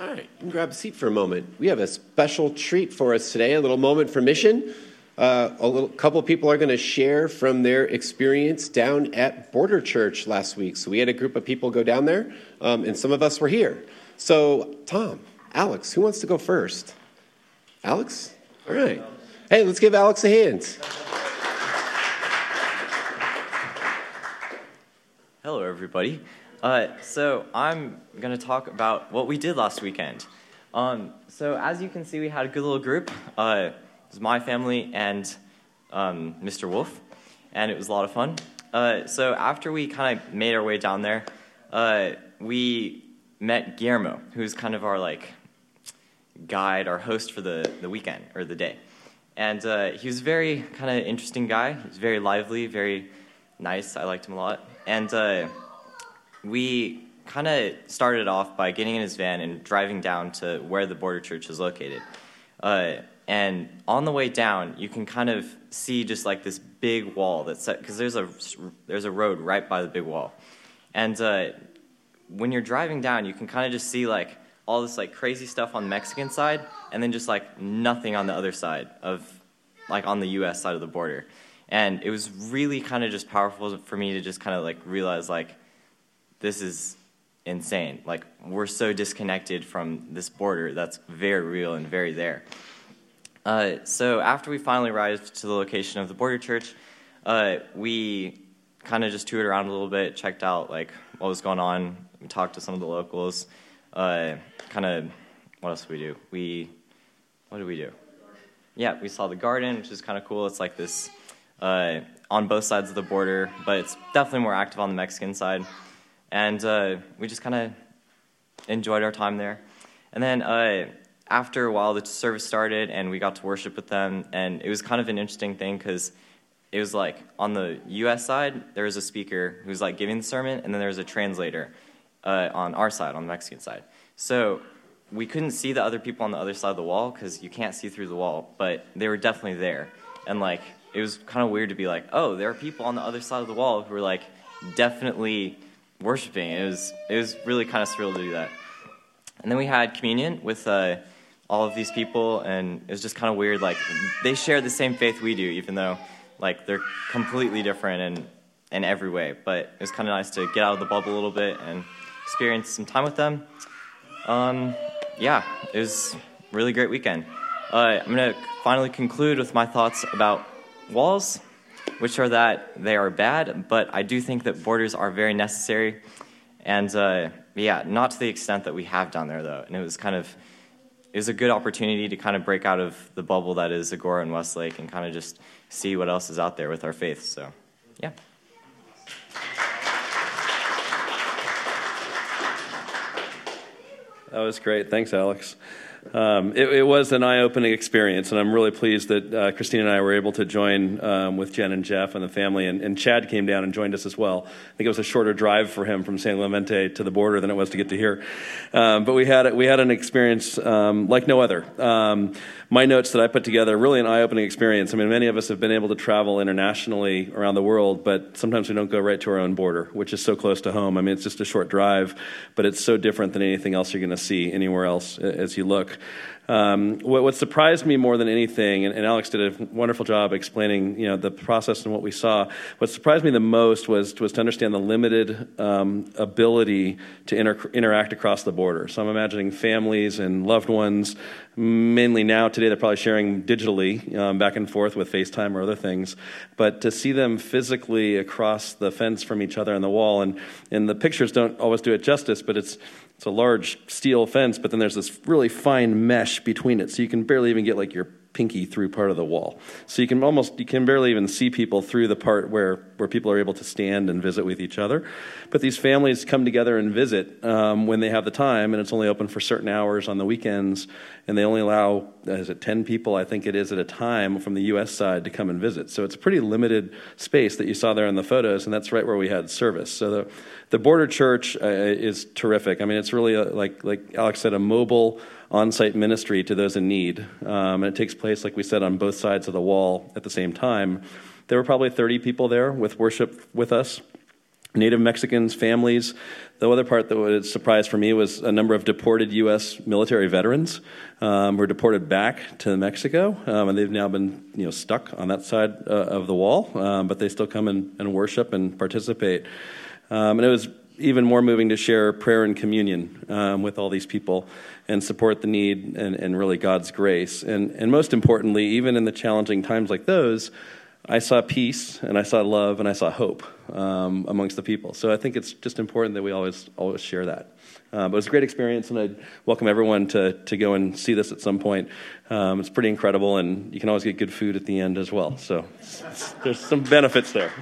All right, you can grab a seat for a moment. We have a special treat for us today, a little moment for mission. Uh, a little, couple people are going to share from their experience down at Border Church last week. So we had a group of people go down there, um, and some of us were here. So, Tom, Alex, who wants to go first? Alex? All right. Hey, let's give Alex a hand. Hello, everybody. Uh, so I'm going to talk about what we did last weekend. Um, so as you can see, we had a good little group. Uh, it was my family and um, Mr. Wolf, and it was a lot of fun. Uh, so after we kind of made our way down there, uh, we met Guillermo, who's kind of our like guide, our host for the, the weekend or the day. And uh, he was a very kind of interesting guy. He was very lively, very nice. I liked him a lot. And uh, we kind of started off by getting in his van and driving down to where the border church is located. Uh, and on the way down, you can kind of see just like this big wall that's because there's a there's a road right by the big wall, and uh, when you're driving down, you can kind of just see like all this like crazy stuff on the Mexican side, and then just like nothing on the other side of like on the U.S. side of the border, and it was really kind of just powerful for me to just kind of like realize like this is insane. Like we're so disconnected from this border that's very real and very there. Uh, so after we finally arrived to the location of the border church, uh, we kind of just toured around a little bit, checked out like what was going on, we talked to some of the locals. Uh, kind of, what else did we do? We, what did we do? Yeah, we saw the garden, which is kind of cool. It's like this uh, on both sides of the border, but it's definitely more active on the Mexican side. And uh, we just kind of enjoyed our time there. And then uh, after a while, the service started, and we got to worship with them. And it was kind of an interesting thing because it was like on the U.S. side, there was a speaker who was like giving the sermon, and then there was a translator uh, on our side, on the Mexican side. So we couldn't see the other people on the other side of the wall because you can't see through the wall, but they were definitely there. And like, it was kind of weird to be like, oh, there are people on the other side of the wall who are like definitely worshiping. It was it was really kind of surreal to do that. And then we had communion with uh, all of these people, and it was just kind of weird. Like they share the same faith we do, even though like they're completely different in in every way. But it was kind of nice to get out of the bubble a little bit and experience some time with them. Um, yeah, it was really great weekend. Uh, I'm gonna finally conclude with my thoughts about walls which are that they are bad, but I do think that borders are very necessary. And uh, yeah, not to the extent that we have down there, though. And it was kind of, it was a good opportunity to kind of break out of the bubble that is Agoura and Westlake and kind of just see what else is out there with our faith. So, yeah. That was great. Thanks, Alex. Um, it, it, was an eye-opening experience, and I'm really pleased that uh, Christine and I were able to join um, with Jen and Jeff and the family, and, and, Chad came down and joined us as well. I think it was a shorter drive for him from San Clemente to the border than it was to get to here, um, but we had we had an experience um, like no other. Um, my notes that I put together really an eye-opening experience. I mean, many of us have been able to travel internationally around the world, but sometimes we don't go right to our own border, which is so close to home. I mean, it's just a short drive, but it's so different than anything else you're going to see anywhere else as you look. Um, what, what, surprised me more than anything, and, and, Alex did a wonderful job explaining, you know, the process and what we saw. What surprised me the most was was to understand the limited um, ability to inter- interact across the border. So I'm imagining families and loved ones, mainly now today they're probably sharing digitally um, back and forth with FaceTime or other things, but to see them physically across the fence from each other on the wall, and and the pictures don't always do it justice, but it's it's a large steel fence, but then there's this really fine mesh between it, so you can barely even get like your pinky through part of the wall. So you can almost you can barely even see people through the part where where people are able to stand and visit with each other. But these families come together and visit um, when they have the time, and it's only open for certain hours on the weekends, and they only allow is it ten people I think it is at a time from the U.S. side to come and visit. So it's a pretty limited space that you saw there in the photos, and that's right where we had service. So the the border church uh, is terrific. I mean, it's really a, like like Alex said, a mobile on site ministry to those in need. Um, and it takes place, like we said, on both sides of the wall at the same time. There were probably 30 people there with worship with us. Native Mexicans, families. The other part that was a surprise for me was a number of deported U.S. military veterans um, were deported back to Mexico, um, and they've now been you know stuck on that side uh, of the wall, um, but they still come and, and worship and participate. Um, and it was even more moving to share prayer and communion um, with all these people and support the need and, and really God's grace. And, and most importantly, even in the challenging times like those, I saw peace and I saw love and I saw hope um, amongst the people. So I think it's just important that we always always share that. Uh, but it was a great experience, and I'd welcome everyone to, to go and see this at some point. Um, it's pretty incredible, and you can always get good food at the end as well. So there's some benefits there.